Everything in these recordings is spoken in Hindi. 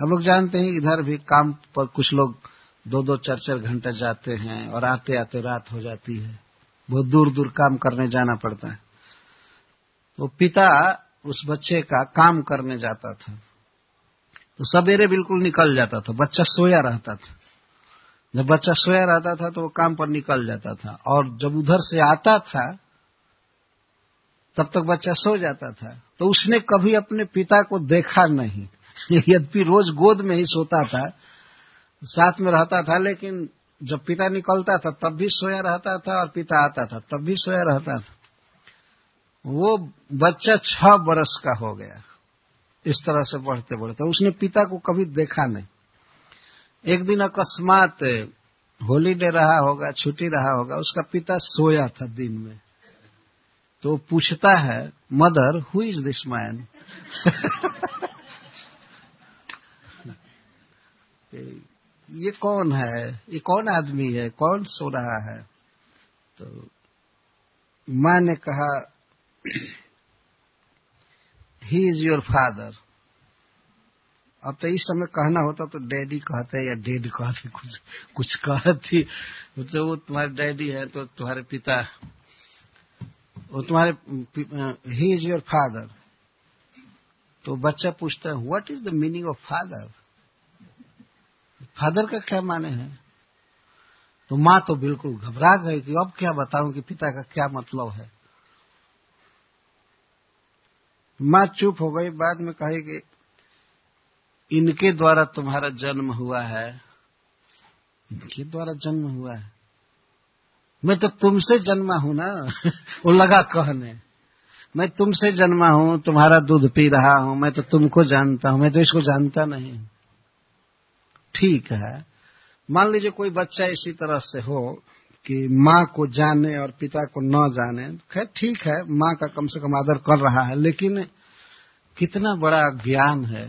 हम लोग जानते हैं इधर भी काम पर कुछ लोग दो दो चार चार घंटे जाते हैं और आते आते रात हो जाती है। बहुत दूर दूर काम करने जाना पड़ता है। तो पिता उस बच्चे का काम करने जाता था। तो सवेरे बिल्कुल निकल जाता था। बच्चा सोया रहता था। जब बच्चा सोया रहता था तो वो काम पर निकल जाता था और जब उधर से आता था, तब तक बच्चा सो जाता था। तो उसने कभी अपने पिता को देखा नहीं। यद्यपि रोज गोद में ही सोता था, साथ में रहता था, लेकिन जब पिता निकलता था, तब भी सोया रहता था और पिता आता था, तब भी सोया रहता था। वो बच्चा छह बरस का हो गया, इस तरह से बढ़ते बढ़ते। उसने पिता को कभी देखा नहीं। एक दिन अकस्मात होलीडे रहा होगा, छुट्टी रहा होगा, उसका पिता सोया था दिन में। तो पूछता है, mother who is this man ये कौन है? ये कौन आदमी है? कौन सो रहा है? तो माँ ने कहा ही इज़ योर फादर अब तो इस समय कहना होता तो डैडी कहते या डेड कहते, कुछ कुछ कहती। तो वो तुम्हारे डैडी है तो तुम्हारे पिता। वो तुम्हारे ही इज़ योर फादर तो बच्चा पूछता है what is the meaning of father father का क्या माने है? तो माँ तो बिल्कुल घबरा गई कि अब क्या बताऊँ कि पिता का क्या मतलब है? माँ चुप हो गई, बाद में कही कि इनके द्वारा तुम्हारा जन्म हुआ है। इनके द्वारा जन्म हुआ है? मैं तो तुमसे जन्मा हूँ ना? वो लगा कहने। मैं तुमसे जन्मा हूँ, तुम्हारा दूध पी रहा हूँ, मैं तो तुमको जानता हूँ, मैं तो इसको जानता नहीं ठीक है। मान लीजिए कोई बच्चा इसी तरह से हो कि माँ को जाने और पिता को न जाने, खैर ठीक है, माँ का कम से कम आदर कर रहा है, लेकिन कितना बड़ा ज्ञान है।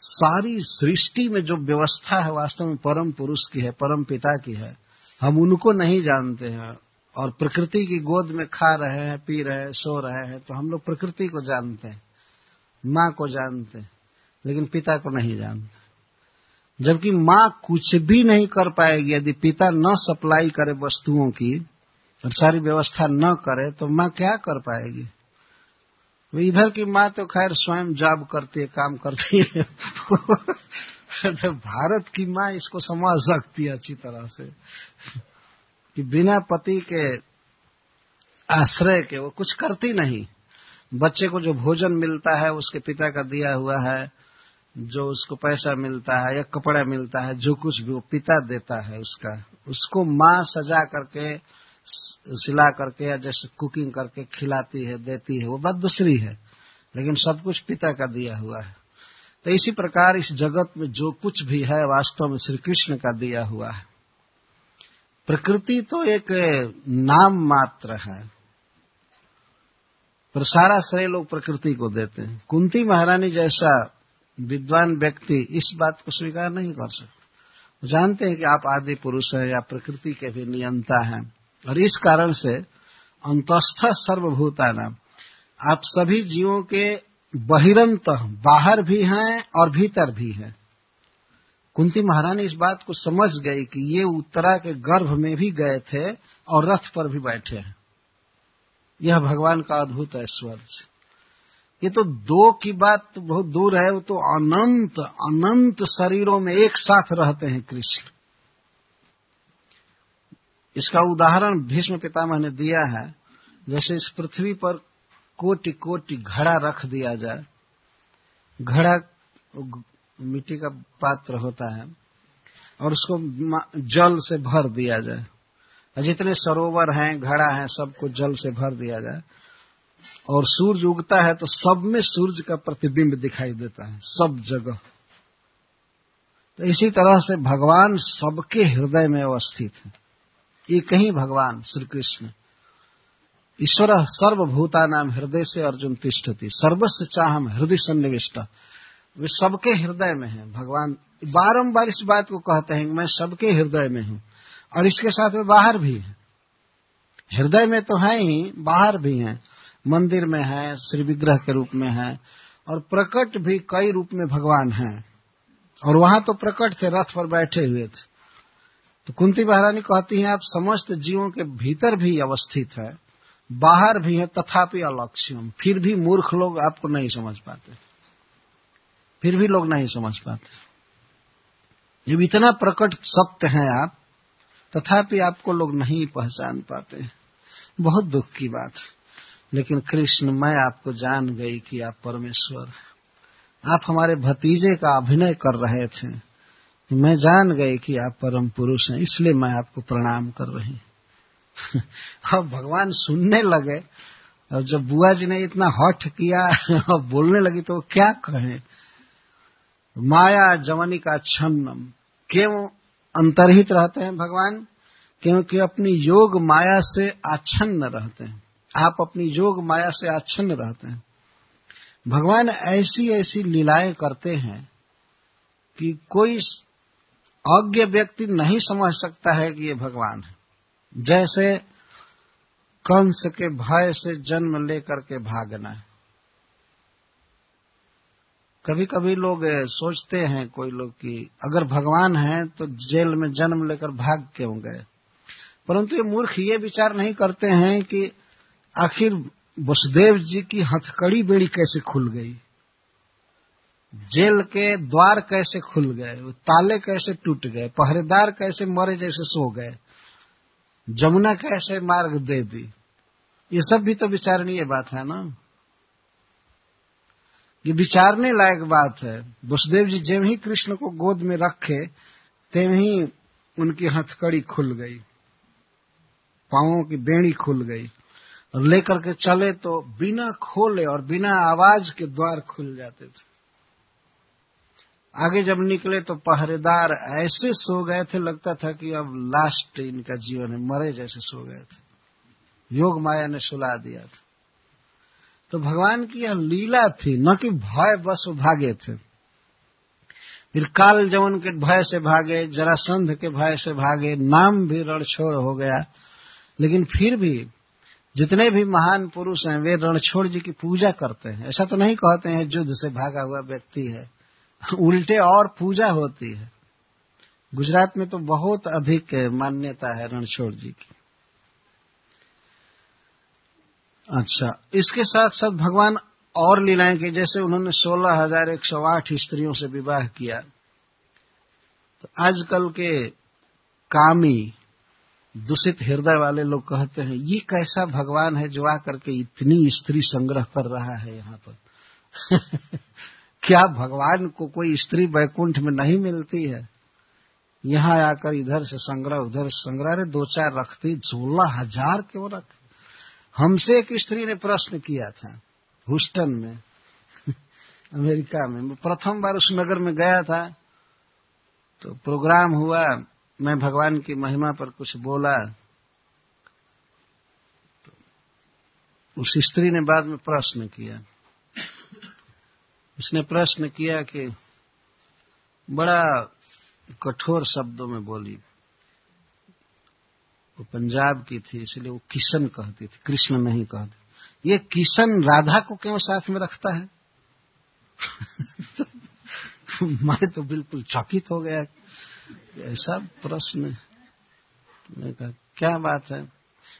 सारी सृष्टि में जो व्यवस्था है वास्तव में परम पुरुष की है, परम पिता की है, हम उनको नहीं जानते हैं। और प्रकृति की गोद में खा रहे हैं, पी रहे हैं, सो रहे हैं तो हम लोग प्रकृति को जानते हैं, माँ को जानते हैं, लेकिन पिता को नहीं जानते। जबकि माँ कुछ भी नहीं कर पाएगी। यदि पिता न सप्लाई करे वस्तुओं की और सारी व्यवस्था न करे तो माँ क्या कर पाएगी? इधर की माँ तो खैर स्वयं जॉब करती है, काम करती है। तो भारत की माँ इसको समझ सकती है अच्छी तरह से। कि बिना पति के आश्रय के वो कुछ करती नहीं। बच्चे को जो भोजन मिलता है, उसके पिता का दिया हुआ है जो उसको पैसा मिलता है या कपड़ा मिलता है, जो कुछ भी वो पिता देता है उसका, उसको माँ सजा करके, सिला करके या जैसे कुकिंग करके खिलाती है, देती है, वो बात दूसरी है, लेकिन सब कुछ पिता का दिया हुआ है। तो इसी प्रकार इस जगत में जो कुछ भी है, वास्तव में श्री कृष्ण का दिया हुआ है। प्रकृति तो एक नाम मात्र है। पर सारा श्रेय लोग प्रकृति को देते हैं। कुंती महारानी जैसा विद्वान व्यक्ति इस बात को स्वीकार नहीं कर सकते। जानते हैं कि आप आदि पुरुष हैं या प्रकृति के भी नियंता हैं। और इस कारण से अंतस्थ सर्वभूता नाम आप सभी जीवों के बहिरंत बाहर भी हैं और भीतर भी हैं। कुंती महारानी इस बात को समझ गई कि ये उत्तरा के गर्भ में भी गए थे और रथ पर भी बैठे हैं। यह भगवान का अद्भुत ऐश्वर्य ये तो दो की बात तो बहुत दूर है, वो तो अनंत अनंत शरीरों में एक साथ रहते हैं कृष्ण। इसका उदाहरण भीष्म पितामह ने दिया है, जैसे इस पृथ्वी पर कोटि कोटि घड़ा रख दिया जाए। घड़ा मिट्टी का पात्र होता है, और उसको जल से भर दिया जाए। जितने सरोवर हैं, घड़ा हैं, सबको जल से भर दिया जाए। और सूर्य उगता है तो सब में सूर्य का प्रतिबिंब दिखाई देता है, सब जगह। तो इसी तरह से भगवान सबके हृदय में अवस्थित है। एक ही भगवान श्री कृष्ण ईश्वर सर्वभूता नाम हृदय से अर्जुन तिष्ठती, सर्वस्व चाहम हृदय सन्निविष्ट। वे सबके हृदय में है। भगवान बारंबार इस बात को कहते हैं मैं सबके हृदय में हूँ और इसके साथ वे बाहर भी है। हृदय में तो है ही, बाहर भी है। मंदिर में है, श्री विग्रह के रूप में है, और प्रकट भी कई रूप में भगवान है। और वहाँ तो प्रकट थे, रथ पर बैठे हुए थे। तो कुंती महारानी कहती हैं, आप समस्त जीवों के भीतर भी अवस्थित है, बाहर भी है, तथापि अलक्ष्यम फिर भी मूर्ख लोग आपको नहीं समझ पाते। फिर भी लोग नहीं समझ पाते। जब इतना प्रकट सत्य है आप, तथापि आपको लोग नहीं पहचान पाते। बहुत दुख की बात। लेकिन कृष्ण, मैं आपको जान गई कि आप परमेश्वर आप हमारे भतीजे का अभिनय कर रहे थे। मैं जान गई कि आप परम पुरुष हैं, इसलिए मैं आपको प्रणाम कर रही अब भगवान सुनने लगे, और जब बुआ जी ने इतना हठ किया, और बोलने लगी तो क्या कहे? माया जवनी का छन्नम। क्यों अंतरहित रहते हैं भगवान? क्योंकि अपनी योग माया से आच्छन्न रहते हैं। आप अपनी योग माया से आच्छन्न रहते हैं। भगवान ऐसी ऐसी लीलाएँ करते हैं कि कोई अज्ञ व्यक्ति नहीं समझ सकता है कि ये भगवान है। जैसे कंस के भय से जन्म लेकर के भागना है। कभी कभी लोग सोचते हैं कोई लोग कि अगर भगवान है तो जेल में जन्म लेकर भाग क्यों गए? परंतु ये मूर्ख ये विचार नहीं करते हैं कि आखिर वसुदेव जी की हथकड़ी बेड़ी कैसे खुल गई? जेल के द्वार कैसे खुल गए? ताले कैसे टूट गए? पहरेदार कैसे मरे जैसे सो गए? जमुना कैसे मार्ग दे दी? ये सब भी तो विचारणीय बात है ना? ये विचारने लायक बात है। वसुदेव जी जब ही कृष्ण को गोद में रखे तेम ही उनकी हथकड़ी खुल गई। पाओ की बेड़ी खुल गई। लेकर के चले तो बिना खोले और बिना आवाज़ के द्वार खुल जाते थे। आगे जब निकले तो पहरेदार ऐसे सो गए थे, लगता था कि अब लास्ट इनका जीवन है, मरे जैसे सो गए थे। योग माया ने सुला दिया था। तो भगवान की यह लीला थी, न कि भय, बस भागे थे। फिर काल जवन के भय से भागे, जरासंध के भय से भागे, नाम भी रणछोड़ हो गया। लेकिन फिर भी जितने भी महान पुरुष हैं, वे रणछोड़ जी की पूजा करते हैं। ऐसा तो नहीं कहते हैं, युद्ध से भागा हुआ व्यक्ति है। उल्टे और पूजा होती है। गुजरात में तो बहुत अधिक मान्यता है रणछोड़ जी की। अच्छा इसके साथ साथ भगवान और लीलाएँ की, जैसे उन्होंने सोलह हज़ार एक सौ आठ स्त्रियों से विवाह किया। तो आजकल के कामी दूषित हृदय वाले लोग कहते हैं, ये कैसा भगवान है जो आकर के इतनी स्त्री संग्रह कर रहा है यहाँ पर? क्या भगवान को कोई स्त्री वैकुंठ में नहीं मिलती है? यहाँ आकर इधर से संग्रह, उधर से संग्रह रे दो चार रखती, सोलह हज़ार क्यों रख? हमसे एक स्त्री ने प्रश्न किया था हुस्टन में, अमेरिका में प्रथम बार उस नगर में गया था तो प्रोग्राम हुआ मैं भगवान की महिमा पर कुछ बोला तो उस स्त्री ने बाद में प्रश्न किया। उसने प्रश्न किया कि बड़ा कठोर शब्दों में बोली। वो पंजाब की थी, इसलिए वो किशन कहती थी, कृष्ण नहीं कहती। ये किशन राधा को क्यों साथ में रखता है? मैं तो बिल्कुल चकित हो गया। ऐसा प्रश्न। कहा, क्या बात है?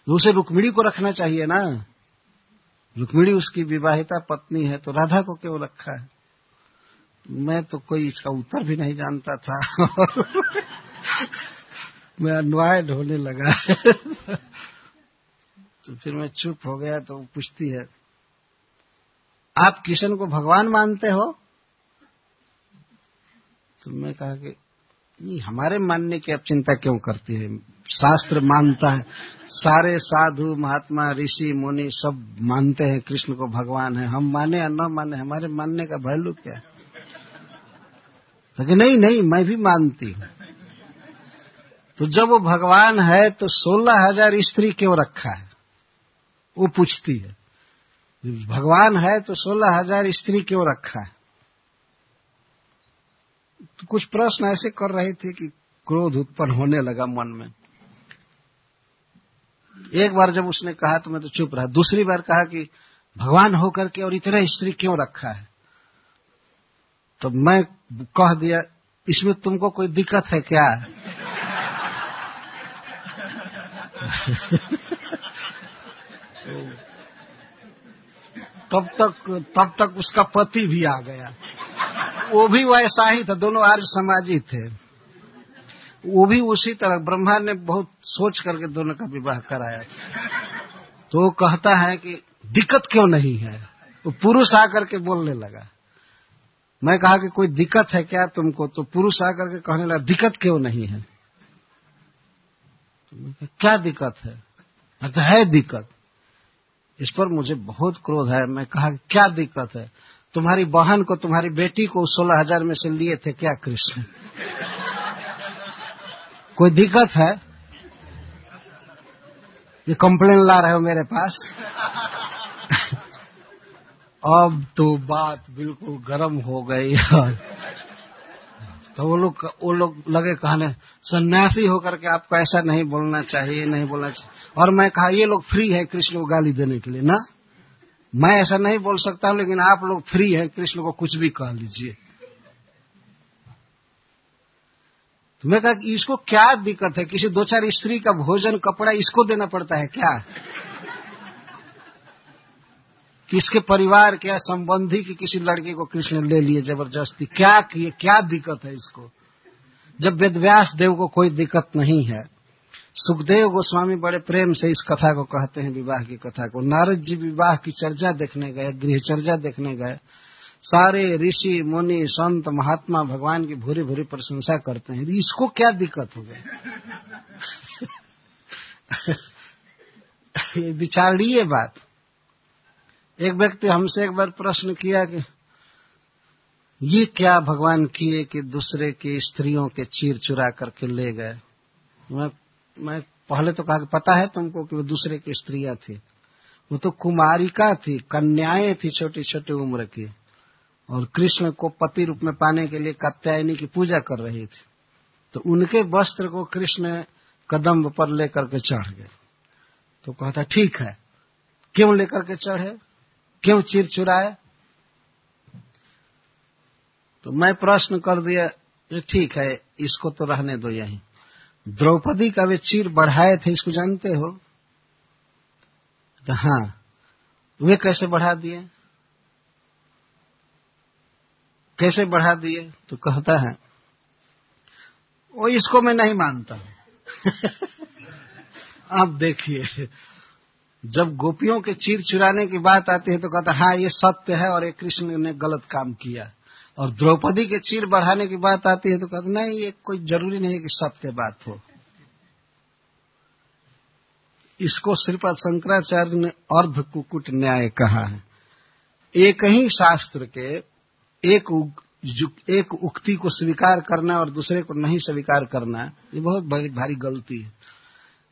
उसे रुक्मिणी को रखना चाहिए ना। रुक्मिणी उसकी विवाहिता पत्नी है तो राधा को क्यों रखा है? मैं तो कोई इसका उत्तर भी नहीं जानता था। मैं अन्वाय ढोने लगा। तो फिर मैं चुप हो गया तो पूछती है, आप किशन को भगवान मानते हो? तो मैं कहा कि नहीं, हमारे मानने की आप चिंता क्यों करती है? शास्त्र मानता है। सारे साधु, महात्मा, ऋषि, मुनि सब मानते हैं कृष्ण को भगवान है। हम माने या न माने, हमारे मानने का वैल्यू क्या है? तो नहीं नहीं, मैं भी मानती हूँ। तो जब वो भगवान है तो सोलह हज़ार स्त्री क्यों रखा है? वो पूछती है। भगवान है तो सोलह हज़ार स्त्री क्यों रखा है? तो कुछ प्रश्न ऐसे कर रहे थे कि क्रोध उत्पन्न होने लगा मन में। एक बार जब उसने कहा तो मैं तो चुप रहा। दूसरी बार कहा कि भगवान होकर के और इतना स्त्री क्यों रखा है? तो मैं कह दिया, इसमें तुमको कोई दिक्कत है क्या? तब तक तब तक उसका पति भी आ गया। वो भी वैसा ही था, दोनों आर्य समाजी थे। वो भी उसी तरह, ब्रह्मा ने बहुत सोच करके दोनों का विवाह कराया। तो वो कहता है कि, दिक्कत क्यों नहीं है? वो पुरुष आकर के बोलने लगा। मैं कहा कि, कोई दिक्कत है क्या तुमको? तो पुरुष आकर के कहने लगा, दिक्कत क्यों नहीं है? तो क्या दिक्कत है? तो है दिक्कत। इस पर मुझे बहुत क्रोध है। मैं कहा, क्या दिक्कत है? तुम्हारी बहन को, तुम्हारी बेटी को सोलह हज़ार में से लिए थे क्या कृष्ण? कोई दिक्कत है? ये कंप्लेन ला रहे हो मेरे पास? अब तो बात बिल्कुल गर्म हो गई तो वो लोग वो लोग लगे कहने, सन्यासी होकर के आपको ऐसा नहीं बोलना चाहिए, नहीं बोलना चाहिए। और मैं कहा, ये लोग फ्री है कृष्ण को गाली देने के लिए, ना? मैं ऐसा नहीं बोल सकता हूँ लेकिन आप लोग फ्री है, कृष्ण को कुछ भी कह लीजिए। तो मैं कहा इसको क्या दिक्कत है? किसी दो चार स्त्री का भोजन, कपड़ा इसको देना पड़ता है क्या? किसके परिवार के या संबंधी की किसी लड़के को कृष्ण ले लिए ज़बरदस्ती? क्या किए? क्या दिक्कत है इसको? जब वेदव्यास देव को कोई दिक्कत नहीं है सुखदेव गोस्वामी बड़े प्रेम से इस कथा को कहते हैं, विवाह की कथा को। नारद जी विवाह की चर्चा देखने गए, गृह चर्चा देखने गए। सारे ऋषि, मुनि, संत, महात्मा भगवान की भूरी भूरी प्रशंसा करते हैं। इसको क्या दिक्कत हो गई? विचारणीय बात। एक व्यक्ति हमसे एक बार प्रश्न किया कि ये क्या भगवान किए कि दूसरे की स्त्रियों के चीर चुरा करके ले गए? मैं मैं पहले तो कहा कि पता है तुमको कि वो दूसरे की स्त्रियाँ थी। वो तो कुमारिका थी, कन्याएँ थी छोटी छोटी उम्र की। और कृष्ण को पति रूप में पाने के लिए कत्यायनी की पूजा कर रही थी। तो उनके वस्त्र को कृष्ण कदम पर लेकर के चढ़ गए। तो कहता ठीक है। क्यों लेकर के चढ़े? क्यों चिर चुराए? तो मैं प्रश्न कर दिया ठीक है, इसको तो रहने दो यहीं। द्रौपदी का वे चीर बढ़ाए थे, इसको जानते हो? तो हाँ वे कैसे बढ़ा दिए? कैसे बढ़ा दिए? तो कहता है वो इसको मैं नहीं मानता हूँ। आप देखिए, जब गोपियों के चीर चुराने की बात आती है तो कहता हाँ ये सत्य है और ये कृष्ण ने गलत काम किया। और द्रौपदी के चीर बढ़ाने की बात आती है तो कहते, नहीं, ये कोई ज़रूरी नहीं है कि सत्य बात हो। इसको श्रीपाद शंकराचार्य ने अर्ध कुकुट न्याय कहा है। एक ही शास्त्र के एक एक उक्ति को स्वीकार करना और दूसरे को नहीं स्वीकार करना, ये बहुत भारी गलती है।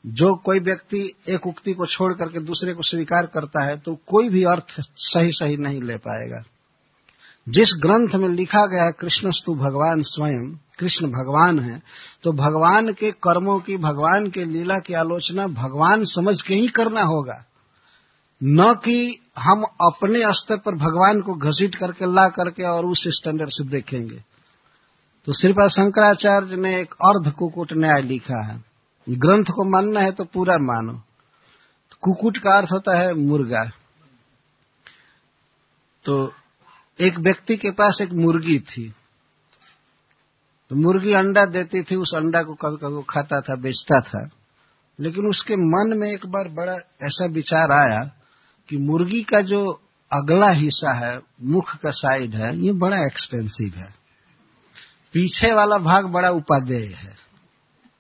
जो कोई व्यक्ति एक उक्ति को छोड़ करके दूसरे को स्वीकार करता है तो कोई भी अर्थ सही सही नहीं ले पाएगा। जिस ग्रंथ में लिखा गया है, कृष्णस्तु भगवान स्वयं, कृष्ण भगवान है तो भगवान के कर्मों की, भगवान के लीला की आलोचना भगवान समझ के ही करना होगा। न कि हम अपने स्तर पर भगवान को घसीट करके, ला करके और उस स्टैंडर्ड से देखेंगे। तो श्रीपाद शंकराचार्य ने एक अर्ध कुकुट न्याय लिखा है। ग्रंथ को मानना है तो पूरा मानो। तो कुकुट का अर्थ होता है मुर्गा। तो एक व्यक्ति के पास एक मुर्गी थी। तो मुर्गी अंडा देती थी, उस अंडा को कभी कभी खाता था, बेचता था। लेकिन उसके मन में एक बार बड़ा ऐसा विचार आया कि मुर्गी का जो अगला हिस्सा है, मुख का साइड है, ये बड़ा एक्सपेंसिव है। पीछे वाला भाग बड़ा उपादेय है,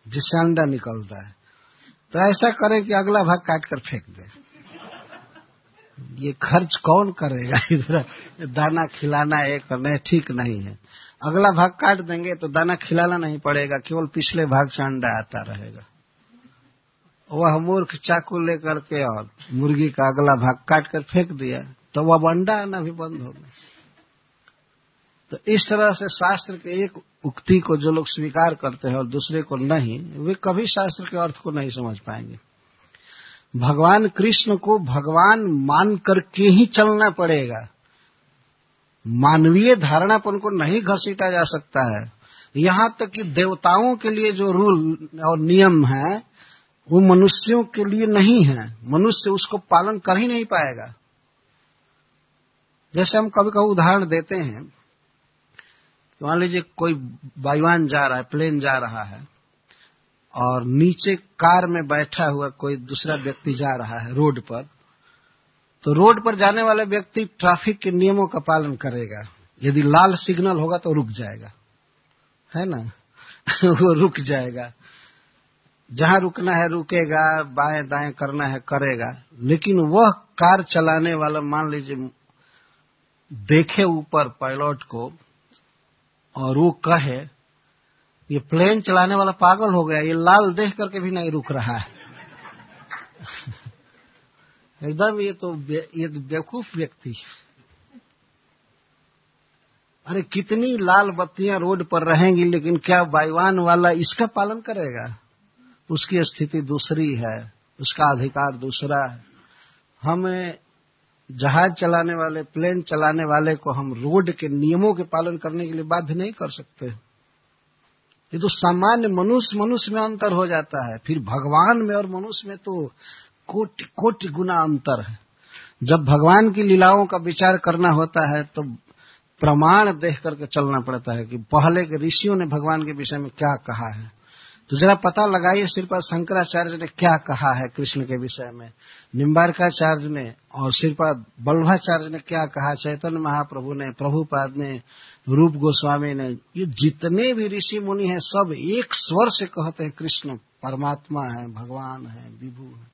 जिससे अंडा निकलता है। तो ऐसा करें कि अगला भाग काट कर फेंक दे। ये खर्च कौन करेगा इधर दाना खिलाना एक करना ठीक नहीं है। अगला भाग काट देंगे तो दाना खिलाना नहीं पड़ेगा, केवल पिछले भाग से अंडा आता रहेगा। वह मूर्ख चाकू लेकर के और मुर्गी का अगला भाग काट कर फेंक दिया तो वह अंडा आना भी बंद हो गया। तो इस तरह से शास्त्र के एक उक्ति को जो लोग स्वीकार करते हैं और दूसरे को नहीं, वे कभी शास्त्र के अर्थ को नहीं समझ पाएँगे। भगवान कृष्ण को भगवान मान करके ही चलना पड़ेगा। मानवीय धारणापन को नहीं घसीटा जा सकता है। यहाँ तक कि देवताओं के लिए जो रूल और नियम है, वो मनुष्यों के लिए नहीं है। मनुष्य उसको पालन कर ही नहीं पाएगा। जैसे हम कभी कभी उदाहरण देते हैं, मान लीजिए कोई वायुवान जा रहा है, प्लेन जा रहा है। और नीचे कार में बैठा हुआ कोई दूसरा व्यक्ति जा रहा है रोड पर तो रोड पर जाने वाले व्यक्ति ट्रैफ़िक के नियमों का पालन करेगा। यदि लाल सिग्नल होगा तो रुक जाएगा। है ना? वो रुक जाएगा। जहाँ रुकना है रुकेगा, बाएँ दाएँ करना है करेगा। लेकिन वह कार चलाने वाला, मान लीजिए, देखे ऊपर पायलट को और वो कहे ये प्लेन चलाने वाला पागल हो गया, ये लाल देख करके भी नहीं रुक रहा है। एकदम ये तो ये तो बेवकूफ़ व्यक्ति। अरे कितनी लाल बत्तियाँ रोड पर रहेंगी, लेकिन क्या वायुवान वाला इसका पालन करेगा? उसकी स्थिति दूसरी है, उसका अधिकार दूसरा है। हमें जहाज़ चलाने वाले प्लेन चलाने वाले को हम रोड के नियमों के पालन करने के लिए बाध्य नहीं कर सकते। ये तो सामान्य मनुष्य मनुष्य में अंतर हो जाता है। फिर भगवान में और मनुष्य में तो कोटि कोटि गुना अंतर है। जब भगवान की लीलाओं का विचार करना होता है तो प्रमाण देख करके चलना पड़ता है कि पहले के ऋषियों ने भगवान के विषय में क्या कहा है। तो जरा पता लगाइए श्रीपाद शंकराचार्य ने क्या कहा है कृष्ण के विषय में। निम्बारकाचार्य ने और श्रीपाद बल्भाचार्य ने क्या कहा? चैतन्य महाप्रभु ने, प्रभुपाद ने रूप गोस्वामी ने, ये जितने भी ऋषि मुनि हैं, सब एक स्वर से कहते हैं, कृष्ण परमात्मा है, भगवान है, विभु है।